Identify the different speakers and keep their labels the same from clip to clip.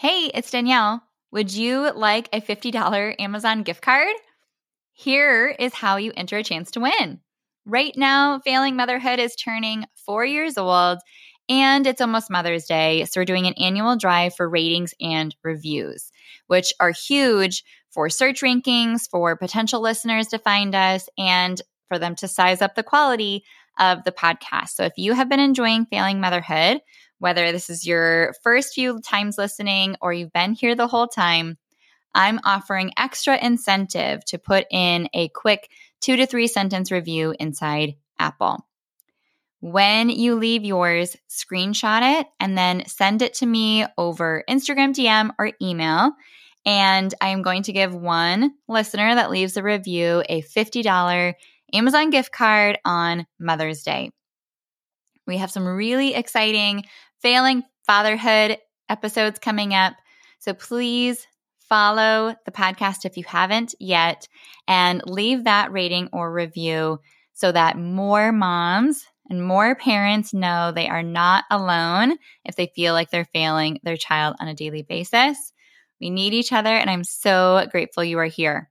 Speaker 1: Hey, it's Danielle. Would you like a $50 Amazon gift card? Here is how you enter a chance to win. Right now, Failing Motherhood is turning four years old and it's almost Mother's Day. So, we're doing an annual drive for ratings and reviews, which are huge for search rankings, for potential listeners to find us, and for them to size up the quality of the podcast. So, if you have been enjoying Failing Motherhood, whether this is your first few times listening or you've been here the whole time, I'm offering extra incentive to put in a quick two to three sentence review inside Apple. When you leave yours, screenshot it and then send it to me over Instagram DM or email. And I am going to give one listener that leaves a review a $50 Amazon gift card on Mother's Day. We have some really exciting failing fatherhood episodes coming up. So please follow the podcast if you haven't yet and leave that rating or review so that more moms and more parents know they are not alone if they feel like they're failing their child on a daily basis. We need each other, and I'm so grateful you are here.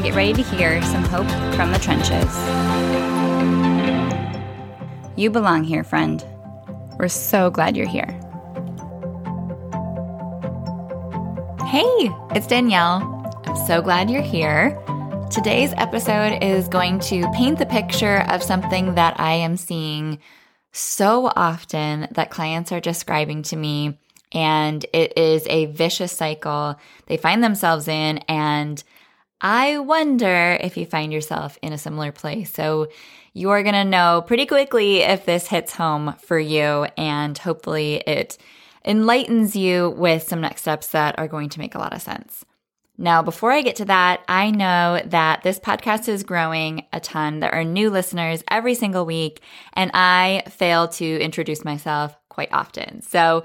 Speaker 1: and get ready to hear some hope from the trenches. You belong here, friend. We're so glad you're here. Hey, it's Danielle. I'm so glad you're here. Today's episode is going to paint the picture of something that I am seeing so often that clients are describing to me. And it is a vicious cycle they find themselves in. And I wonder if you find yourself in a similar place. So you're going to know pretty quickly if this hits home for you. And hopefully it enlightens you with some next steps that are going to make a lot of sense. Now, before I get to that, I know that this podcast is growing a ton. There are new listeners every single week, and I fail to introduce myself quite often. So,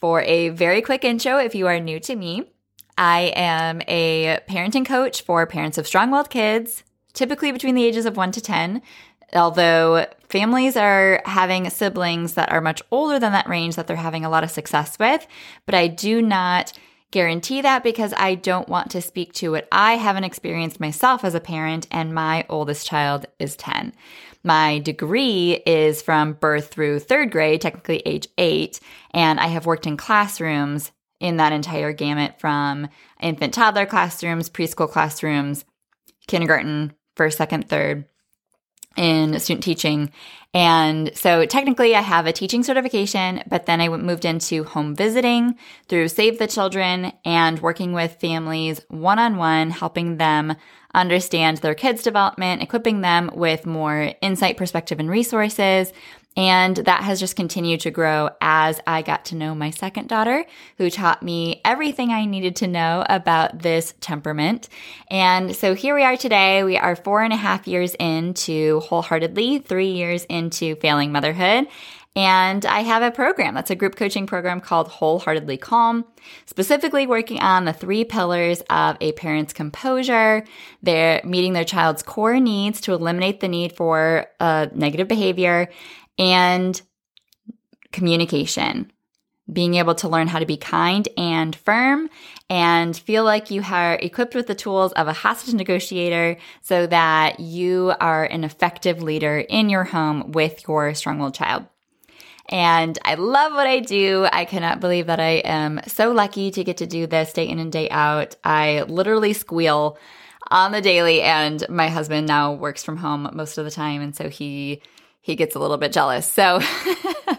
Speaker 1: for a very quick intro, if you are new to me, I am a parenting coach for parents of strong willed kids, typically between the ages of 1 to 10. Although families are having siblings that are much older than that range that they're having a lot of success with, but I do not guarantee that because I don't want to speak to what I haven't experienced myself as a parent, and my oldest child is 10. My degree is from birth through third grade, technically age eight, and I have worked in classrooms in that entire gamut from infant toddler classrooms, preschool classrooms, kindergarten, first, second, third, in student teaching. And so technically I have a teaching certification, but then I moved into home visiting through Save the Children and working with families one on one, helping them understand their kids' development, equipping them with more insight, perspective, and resources, and that has just continued to grow as I got to know my second daughter, who taught me everything I needed to know about this temperament. And so here we are today. We are four and a half years into wholeheartedly, three years into failing motherhood. And I have a program that's a group coaching program called Wholeheartedly Calm, specifically working on the three pillars of a parent's composure. They're meeting their child's core needs to eliminate the need for uh, negative behavior and communication. being able to learn how to be kind and firm and feel like you are equipped with the tools of a hostage negotiator so that you are an effective leader in your home with your strong willed child. And I love what I do. I cannot believe that I am so lucky to get to do this day in and day out. I literally squeal on the daily and my husband now works from home most of the time and so he he gets a little bit jealous. So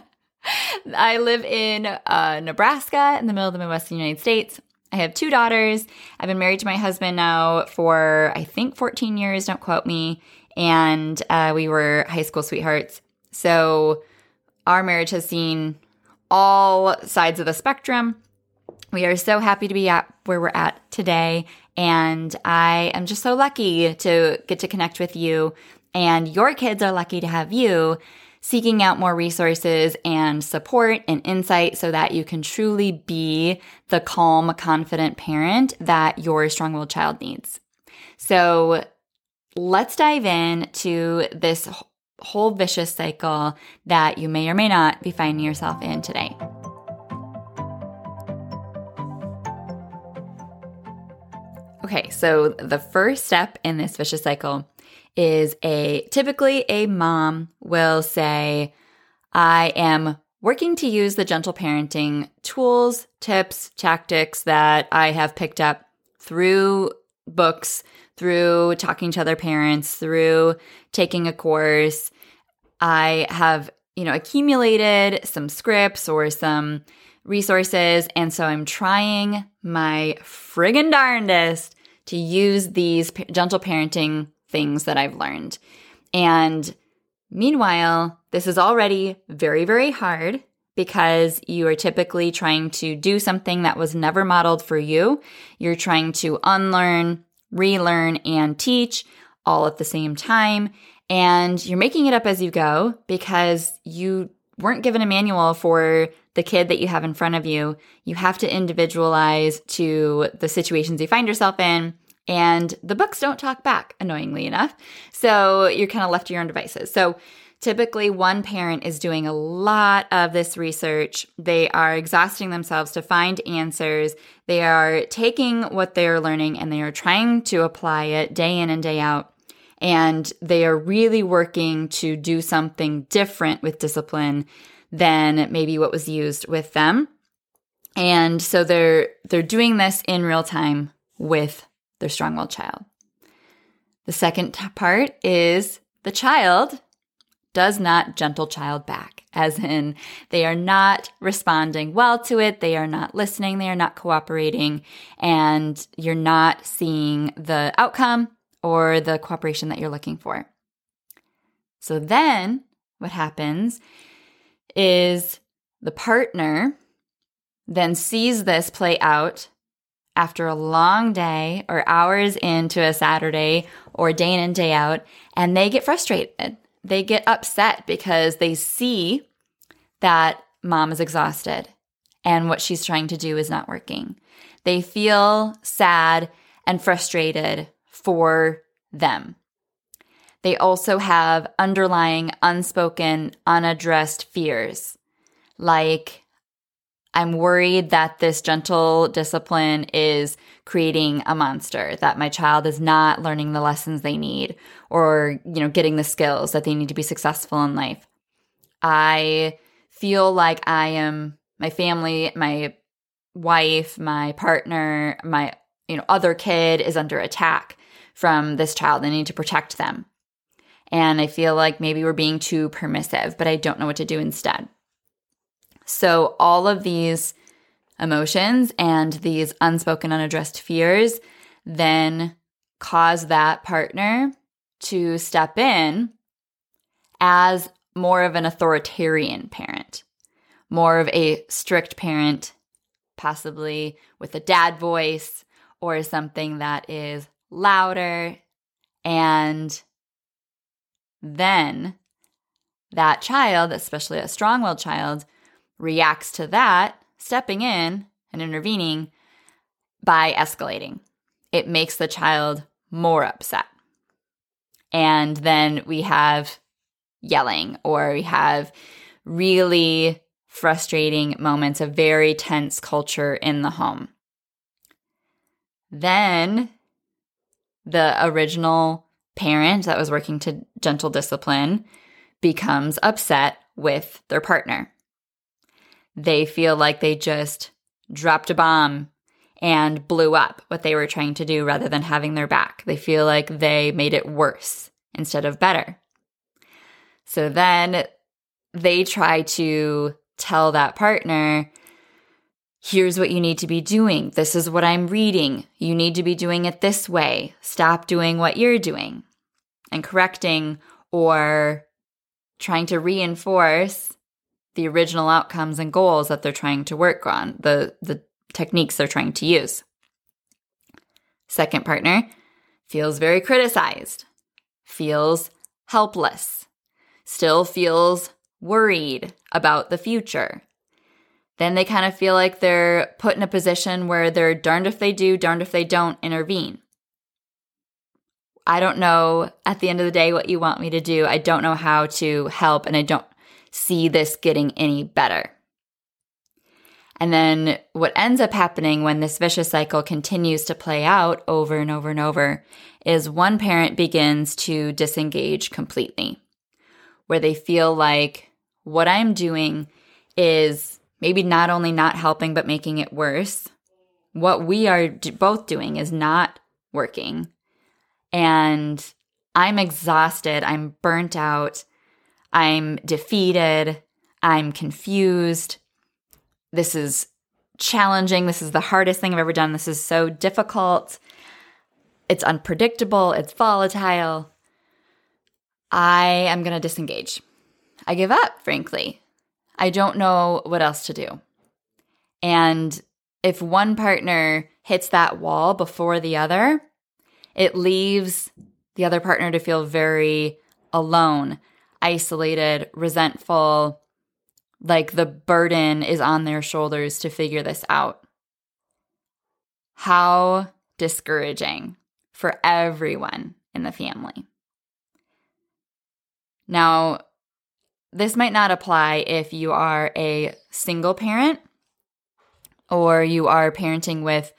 Speaker 1: I live in uh, Nebraska in the middle of the Midwestern United States. I have two daughters. I've been married to my husband now for, I think, 14 years, don't quote me. And uh, we were high school sweethearts. So our marriage has seen all sides of the spectrum. We are so happy to be at where we're at today. And I am just so lucky to get to connect with you. And your kids are lucky to have you seeking out more resources and support and insight so that you can truly be the calm, confident parent that your strong willed child needs. So let's dive in to this whole vicious cycle that you may or may not be finding yourself in today. Okay, so the first step in this vicious cycle is a typically a mom will say, I am working to use the gentle parenting tools, tips, tactics that I have picked up through books, through talking to other parents, through taking a course. I have, you know, accumulated some scripts or some resources. And so I'm trying my friggin' darndest to use these gentle parenting things that I've learned. And meanwhile, this is already very, very hard because you are typically trying to do something that was never modeled for you. You're trying to unlearn, relearn, and teach all at the same time. And you're making it up as you go because you weren't given a manual for the kid that you have in front of you. You have to individualize to the situations you find yourself in and the books don't talk back, annoyingly enough. So you're kind of left to your own devices. So typically, one parent is doing a lot of this research. They are exhausting themselves to find answers. They are taking what they're learning and they are trying to apply it day in and day out. And they are really working to do something different with discipline than maybe what was used with them. And so they're they're doing this in real time with their strong willed child. The second part is the child does not gentle child back, as in they are not responding well to it, they are not listening, they are not cooperating, and you're not seeing the outcome or the cooperation that you're looking for. So then what happens is the partner then sees this play out after a long day or hours into a Saturday or day in and day out, and they get frustrated. They get upset because they see that mom is exhausted and what she's trying to do is not working. They feel sad and frustrated for them. They also have underlying, unspoken, unaddressed fears like I'm worried that this gentle discipline is creating a monster, that my child is not learning the lessons they need or, you know, getting the skills that they need to be successful in life. I feel like I am my family, my wife, my partner, my, you know, other kid is under attack from this child. I need to protect them. And I feel like maybe we're being too permissive, but I don't know what to do instead. So, all of these emotions and these unspoken, unaddressed fears then cause that partner to step in as more of an authoritarian parent, more of a strict parent, possibly with a dad voice or something that is louder. And then that child, especially a strong willed child, reacts to that, stepping in and intervening by escalating. It makes the child more upset. And then we have yelling, or we have really frustrating moments, a very tense culture in the home. Then the original parent that was working to gentle discipline becomes upset with their partner. They feel like they just dropped a bomb and blew up what they were trying to do rather than having their back. They feel like they made it worse instead of better. So then they try to tell that partner, here's what you need to be doing. This is what I'm reading. You need to be doing it this way. Stop doing what you're doing and correcting or trying to reinforce the original outcomes and goals that they're trying to work on, the, the techniques they're trying to use. Second partner feels very criticized, feels helpless, still feels worried about the future. Then they kind of feel like they're put in a position where they're darned if they do, darned if they don't intervene. I don't know at the end of the day what you want me to do. I don't know how to help, and I don't see this getting any better. And then what ends up happening when this vicious cycle continues to play out over and over and over is one parent begins to disengage completely, where they feel like what I'm doing is maybe not only not helping, but making it worse. What we are both doing is not working. And I'm exhausted. I'm burnt out. I'm defeated. I'm confused this is challenging. This is the hardest thing I've ever done. This is so difficult. It's unpredictable. It's volatile. I am going to disengage. I give up, frankly. I don't know what else to do. And if one partner hits that wall before the other, it leaves the other partner to feel very alone, isolated, resentful, like the burden is on their shoulders to figure this out. How discouraging for everyone in the family. Now, this might not apply if you are a single parent or you are parenting with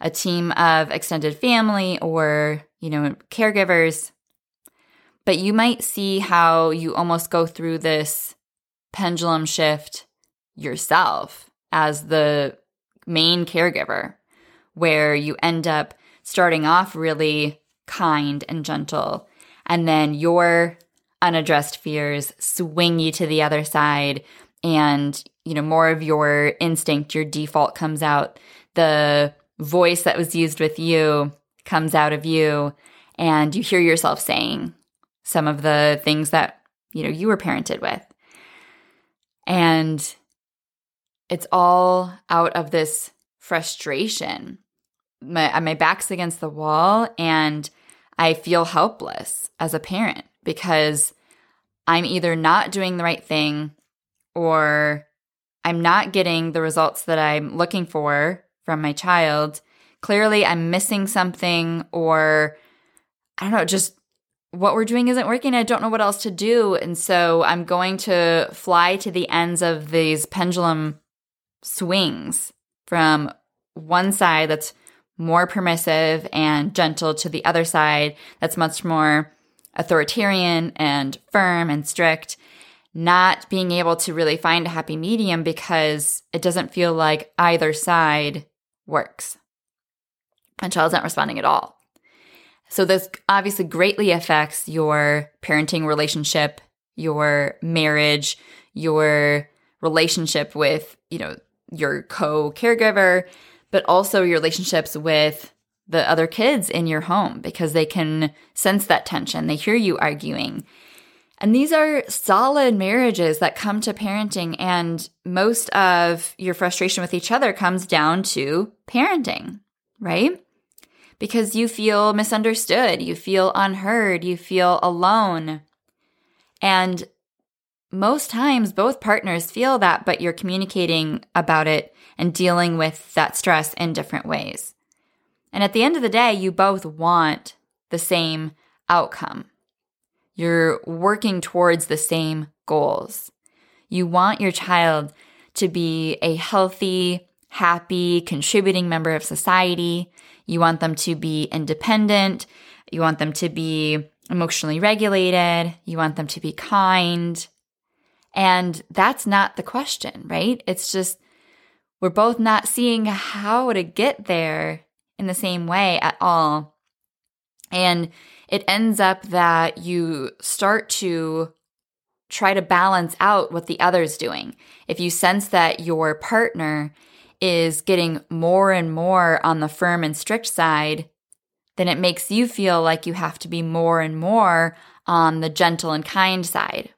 Speaker 1: a team of extended family or, you know, caregivers. But you might see how you almost go through this pendulum shift yourself as the main caregiver, where you end up starting off really kind and gentle, and then your unaddressed fears swing you to the other side and you know more of your instinct your default comes out. The voice that was used with you comes out of you and you hear yourself saying some of the things that you know you were parented with and it's all out of this frustration. My, uh, my back's against the wall and I feel helpless as a parent because I'm either not doing the right thing or I'm not getting the results that I'm looking for from my child. Clearly, I'm missing something, or I don't know, just what we're doing isn't working. I don't know what else to do. And so I'm going to fly to the ends of these pendulum swings from one side that's more permissive and gentle to the other side that's much more authoritarian and firm and strict. Not being able to really find a happy medium because it doesn't feel like either side works. My child's not responding at all. So this obviously greatly affects your parenting relationship, your marriage, your relationship with, you know, your co-caregiver, but also your relationships with the other kids in your home because they can sense that tension. They hear you arguing. And these are solid marriages that come to parenting, and most of your frustration with each other comes down to parenting, right? Because you feel misunderstood, you feel unheard, you feel alone. And most times, both partners feel that, but you're communicating about it and dealing with that stress in different ways. And at the end of the day, you both want the same outcome. You're working towards the same goals. You want your child to be a healthy, happy, contributing member of society. You want them to be independent. You want them to be emotionally regulated. You want them to be kind. And that's not the question, right? It's just we're both not seeing how to get there in the same way at all. And it ends up that you start to try to balance out what the other's doing. If you sense that your partner is getting more and more on the firm and strict side, then it makes you feel like you have to be more and more on the gentle and kind side.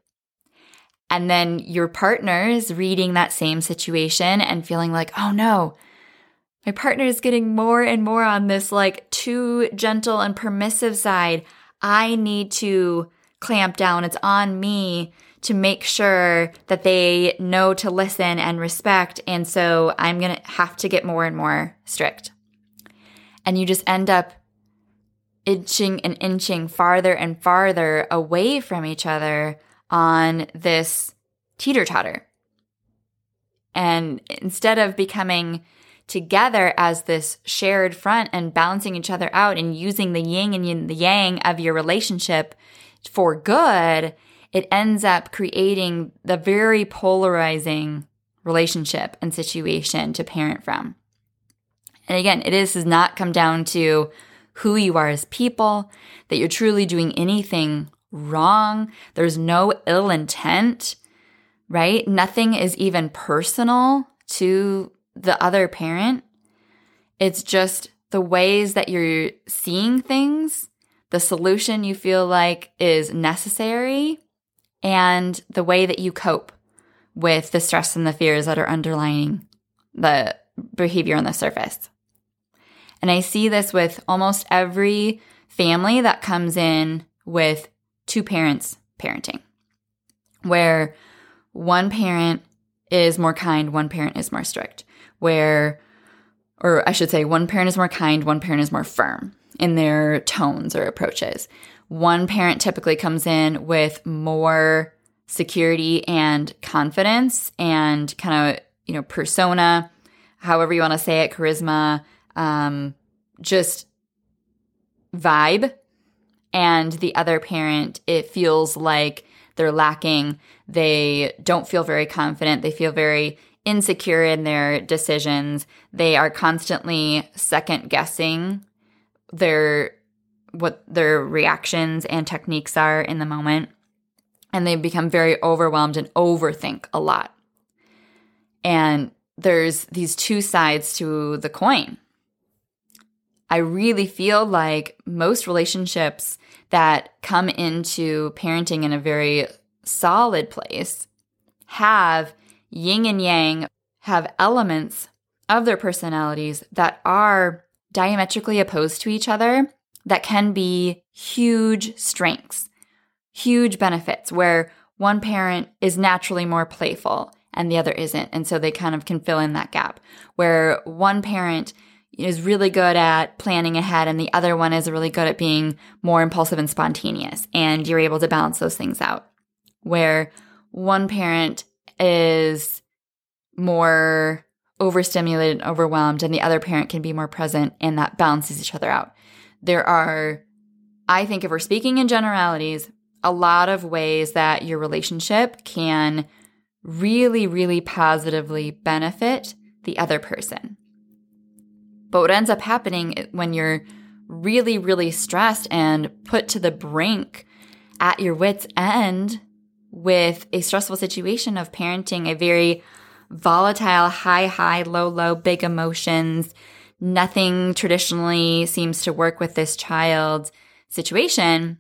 Speaker 1: And then your partner is reading that same situation and feeling like, oh no, my partner is getting more and more on this like too gentle and permissive side. I need to clamp down. It's on me to make sure that they know to listen and respect. And so I'm going to have to get more and more strict. And you just end up inching and inching farther and farther away from each other on this teeter totter. And instead of becoming together as this shared front and balancing each other out and using the yin and the yang of your relationship for good, it ends up creating the very polarizing relationship and situation to parent from. And again, it is, does not come down to who you are as people, that you're truly doing anything wrong. There's no ill intent, right? Nothing is even personal to the other parent. It's just the ways that you're seeing things, the solution you feel like is necessary, and the way that you cope with the stress and the fears that are underlying the behavior on the surface. And I see this with almost every family that comes in with two parents parenting, where one parent is more kind, one parent is more strict, where, or I should say, one parent is more kind, one parent is more firm in their tones or approaches. One parent typically comes in with more security and confidence and kind of, you know, persona, however you want to say it, charisma, um, just vibe. And the other parent, it feels like they're lacking. They don't feel very confident. They feel very insecure in their decisions. They are constantly second guessing their what their reactions and techniques are in the moment. And they become very overwhelmed and overthink a lot. And there's these two sides to the coin. I really feel like most relationships that come into parenting in a very solid place have yin and yang, have elements of their personalities that are diametrically opposed to each other that can be huge strengths, huge benefits where one parent is naturally more playful and the other isn't. And so they kind of can fill in that gap where one parent is really good at planning ahead and the other one is really good at being more impulsive and spontaneous. And you're able to balance those things out where one parent is more overstimulated and overwhelmed and the other parent can be more present and that balances each other out. There are, I think, if we're speaking in generalities, a lot of ways that your relationship can really, really positively benefit the other person. But what ends up happening when you're really, really stressed and put to the brink at your wits' end with a stressful situation of parenting a very volatile, high, high, low, low, big emotions. Nothing traditionally seems to work with this child situation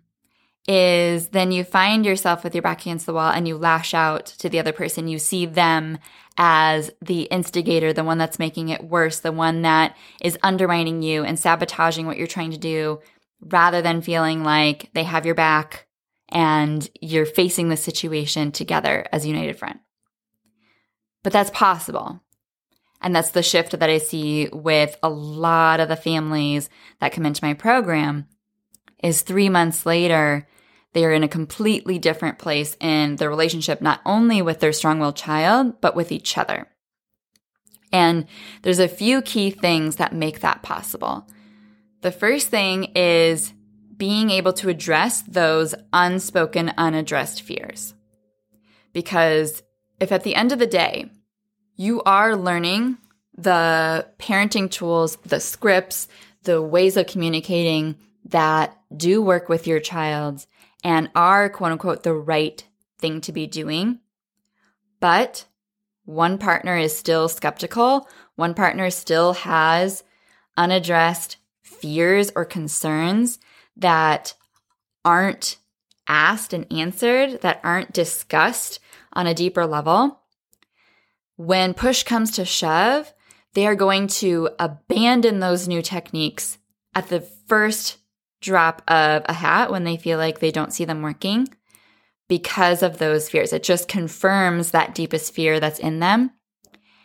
Speaker 1: is then you find yourself with your back against the wall and you lash out to the other person. You see them as the instigator, the one that's making it worse, the one that is undermining you and sabotaging what you're trying to do, rather than feeling like they have your back and you're facing the situation together as a united front. But that's possible. And that's the shift that I see with a lot of the families that come into my program is 3 months later they are in a completely different place in their relationship, not only with their strong willed child, but with each other. And there's a few key things that make that possible. The first thing is being able to address those unspoken, unaddressed fears. Because if at the end of the day, you are learning the parenting tools, the scripts, the ways of communicating that do work with your child and are quote unquote the right thing to be doing. But one partner is still skeptical, one partner still has unaddressed fears or concerns that aren't asked and answered, that aren't discussed on a deeper level. When push comes to shove, they are going to abandon those new techniques at the first drop of a hat when they feel like they don't see them working because of those fears. It just confirms that deepest fear that's in them.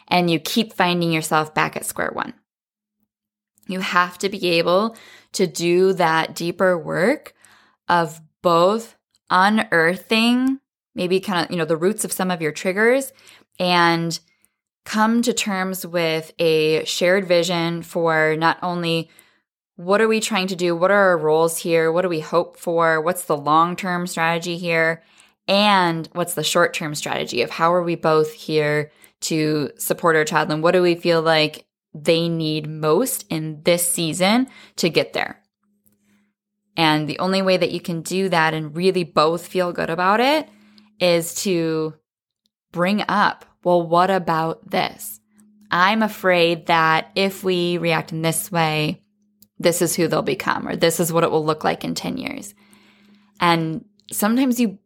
Speaker 1: And you keep finding yourself back at square one. You have to be able to do that deeper work of both unearthing maybe kind of, you know, the roots of some of your triggers and come to terms with a shared vision for not only what are we trying to do? What are our roles here? What do we hope for? What's the long term strategy here? And what's the short term strategy of how are we both here to support our child? And what do we feel like they need most in this season to get there? And the only way that you can do that and really both feel good about it is to bring up, well, what about this? I'm afraid that if we react in this way, this is who they'll become, or this is what it will look like in 10 years. And sometimes you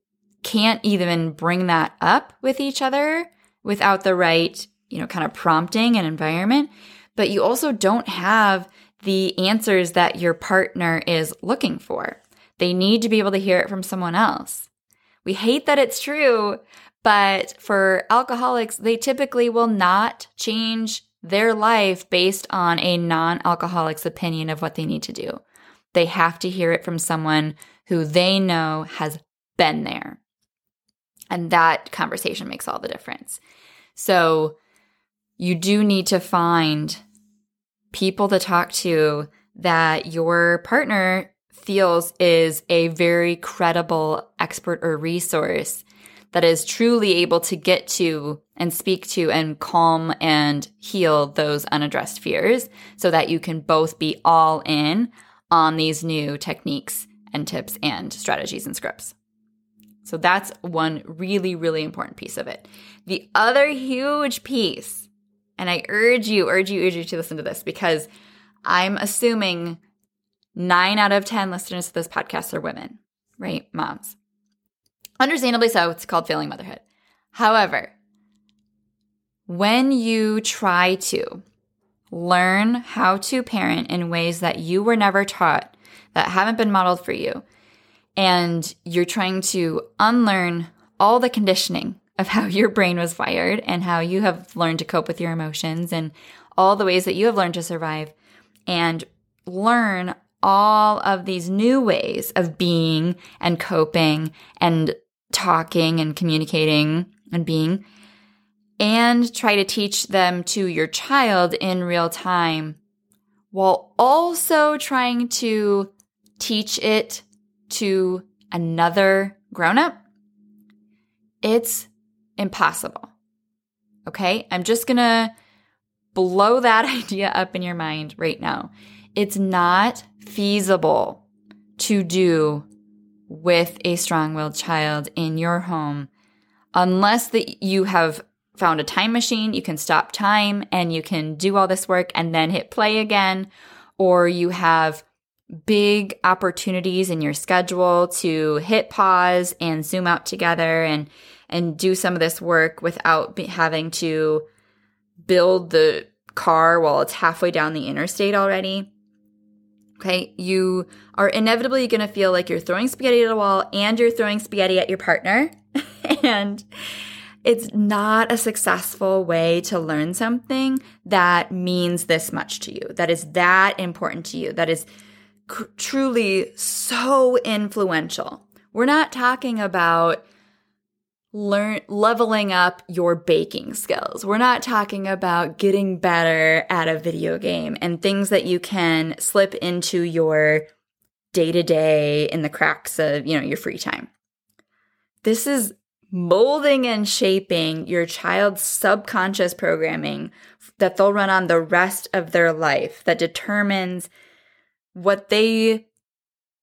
Speaker 1: can't even bring that up with each other without the right, you know, kind of prompting and environment. But you also don't have the answers that your partner is looking for. They need to be able to hear it from someone else. We hate that it's true, but for alcoholics, they typically will not change their life based on a non alcoholic's opinion of what they need to do. They have to hear it from someone who they know has been there. And that conversation makes all the difference. So you do need to find people to talk to that your partner feels is a very credible expert or resource that is truly able to get to and speak to and calm and heal those unaddressed fears so that you can both be all in on these new techniques and tips and strategies and scripts. So that's one really, really important piece of it. The other huge piece, and I urge you, urge you, urge you to listen to this because I'm assuming nine out of 10 listeners to this podcast are women, right? Moms. Understandably so, it's called failing motherhood. However, when you try to learn how to parent in ways that you were never taught, that haven't been modeled for you, and you're trying to unlearn all the conditioning of how your brain was wired and how you have learned to cope with your emotions and all the ways that you have learned to survive, and learn all of these new ways of being and coping and talking and communicating and being, and try to teach them to your child in real time while also trying to teach it to another grown up, it's impossible. Okay. I'm just to blow that idea up in your mind right now. It's not feasible to do with a strong willed child in your home unless that you have found a time machine, you can stop time and you can do all this work and then hit play again, or you have big opportunities in your schedule to hit pause and zoom out together and and do some of this work without be, having to build the car while it's halfway down the interstate already. Okay, you are inevitably going to feel like you're throwing spaghetti at a wall and you're throwing spaghetti at your partner. and it's not a successful way to learn something that means this much to you, that is that important to you, that is truly so influential We're not talking about learn leveling up your baking skills. We're not talking about getting better at a video game and things that you can slip into your day to day in the cracks of, you know, your free time. This is molding and shaping your child's subconscious programming that they'll run on the rest of their life that determines what they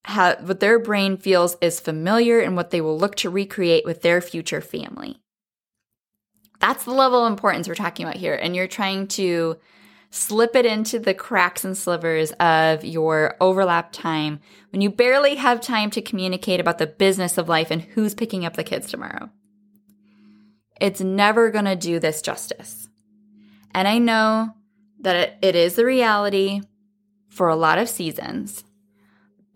Speaker 1: have what their brain feels is familiar and what they will look to recreate with their future family. That's the level of importance we're talking about here. And you're trying to slip it into the cracks and slivers of your overlap time when you barely have time to communicate about the business of life and who's picking up the kids tomorrow. It's never going to do this justice. And I know that it is the reality for a lot of seasons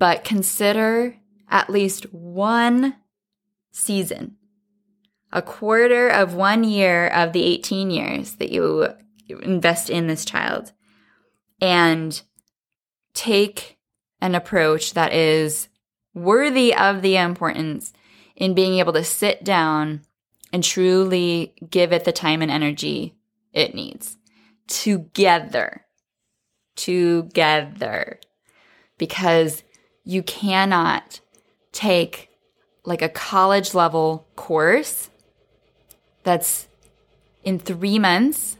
Speaker 1: but consider at least one season, a quarter of one year of the 18 years that you invest in this child, and take an approach that is worthy of the importance in being able to sit down and truly give it the time and energy it needs together. Together. Because you cannot take like a college level course that's in three months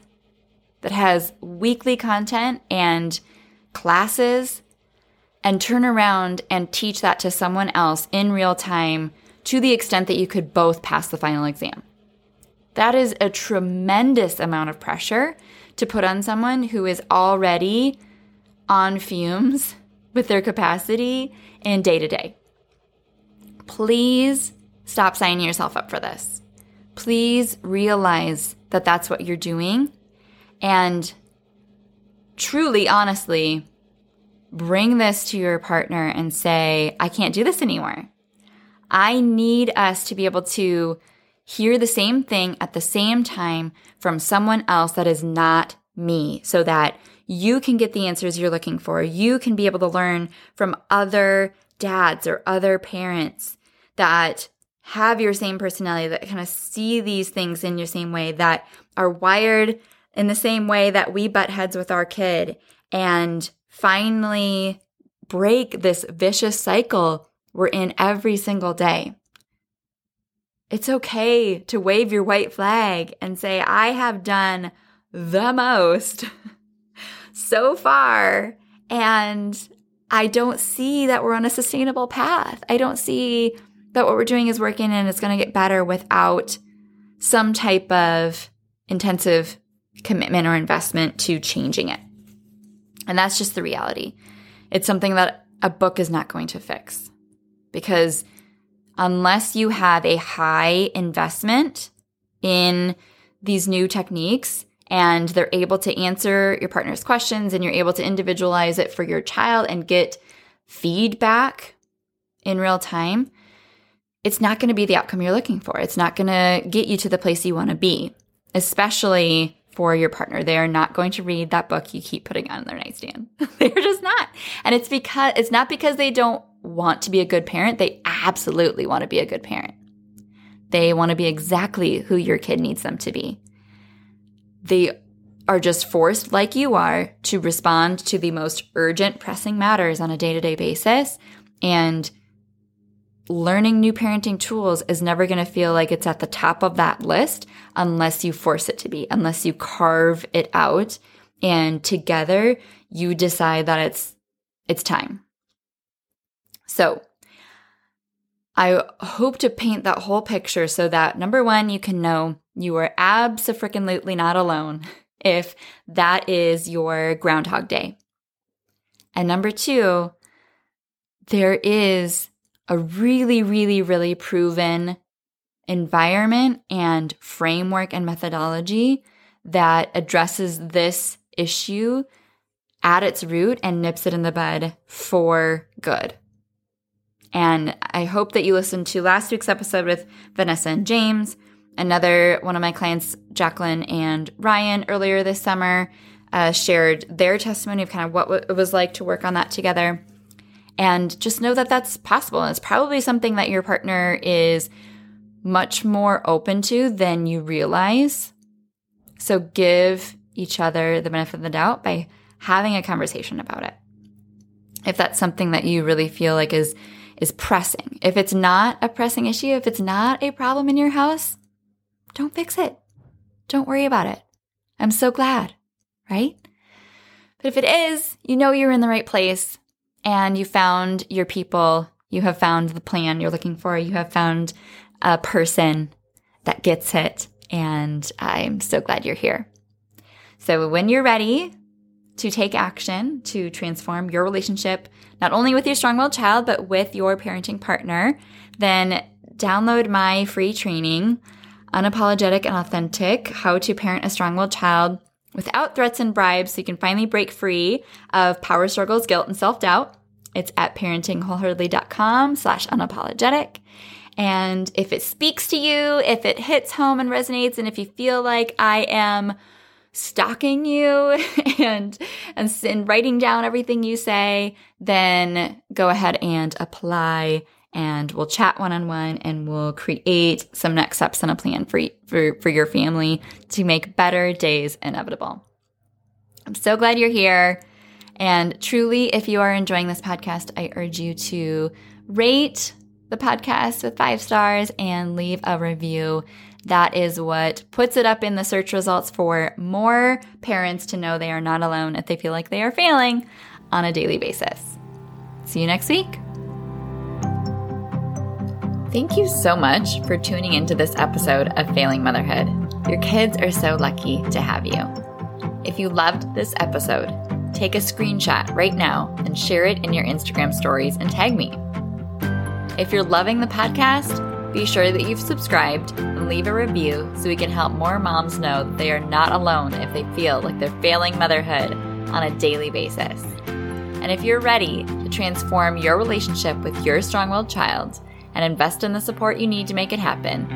Speaker 1: that has weekly content and classes and turn around and teach that to someone else in real time to the extent that you could both pass the final exam. That is a tremendous amount of pressure to put on someone who is already on fumes with their capacity in day to day. Please stop signing yourself up for this. Please realize that that's what you're doing and truly, honestly, bring this to your partner and say, I can't do this anymore. I need us to be able to hear the same thing at the same time from someone else that is not me so that you can get the answers you're looking for. You can be able to learn from other dads or other parents that have your same personality, that kind of see these things in your same way, that are wired in the same way that we butt heads with our kid and finally break this vicious cycle we're in every single day. It's okay to wave your white flag and say, I have done the most so far. And I don't see that we're on a sustainable path. I don't see that what we're doing is working and it's going to get better without some type of intensive commitment or investment to changing it. And that's just the reality. It's something that a book is not going to fix because unless you have a high investment in these new techniques, and they're able to answer your partner's questions and you're able to individualize it for your child and get feedback in real time, it's not going to be the outcome you're looking for. It's not going to get you to the place you want to be, especially for your partner. They are not going to read that book you keep putting on their nightstand. They're just not. And it's because it's not because they don't want to be a good parent. They absolutely want to be a good parent. They want to be exactly who your kid needs them to be. They are just forced, like you are, to respond to the most urgent, pressing matters on a day to day basis. And learning new parenting tools is never going to feel like it's at the top of that list unless you force it to be, unless you carve it out and together you decide that it's it's time. So, I hope to paint that whole picture so that number 1 you can know you are absolutely not alone if that is your Groundhog Day. And number two, there is a really, really, really proven environment and framework and methodology that addresses this issue at its root and nips it in the bud for good. And I hope that you listened to last week's episode with Vanessa and James Another one of my clients, Jacqueline and Ryan, earlier this summer, uh, shared their testimony of kind of what it was like to work on that together. And just know that that's possible. And it's probably something that your partner is much more open to than you realize. So give each other the benefit of the doubt by having a conversation about it. If that's something that you really feel like is is pressing. If it's not a pressing issue, if it's not a problem in your house, don't fix it. Don't worry about it. I'm so glad, right? But if it is, you know you're in the right place and you found your people, you have found the plan you're looking for, you have found a person that gets it, and I'm so glad you're here. So when you're ready to take action to transform your relationship, not only with your strong willed child, but with your parenting partner, then download my free training, Unapologetic and Authentic How to Parent a Strong Willed Child without threats and bribes so you can finally break free of power struggles, guilt, and self doubt. It's at parentingwholeheartedly.com slash unapologetic. And if it speaks to you, if it hits home and resonates, and if you feel like I am stalking you and, and, and writing down everything you say, then go ahead and apply and we'll chat one on one and we'll create some next steps and a plan for, for, for your family to make better days inevitable. I'm so glad you're here. And truly, if you are enjoying this podcast, I urge you to rate the podcast with five stars and leave a review. That is what puts it up in the search results for more parents to know they are not alone if they feel like they are failing on a daily basis. See you next week. Thank you so much for tuning into this episode of Failing Motherhood. Your kids are so lucky to have you. If you loved this episode, take a screenshot right now and share it in your Instagram stories and tag me. If you're loving the podcast, be sure that you've subscribed and leave a review so we can help more moms know that they are not alone if they feel like they're failing motherhood on a daily basis. And if you're ready to transform your relationship with your strong willed child, and invest in the support you need to make it happen.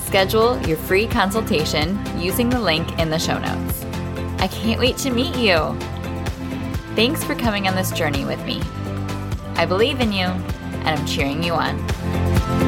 Speaker 1: Schedule your free consultation using the link in the show notes. I can't wait to meet you. Thanks for coming on this journey with me. I believe in you, and I'm cheering you on.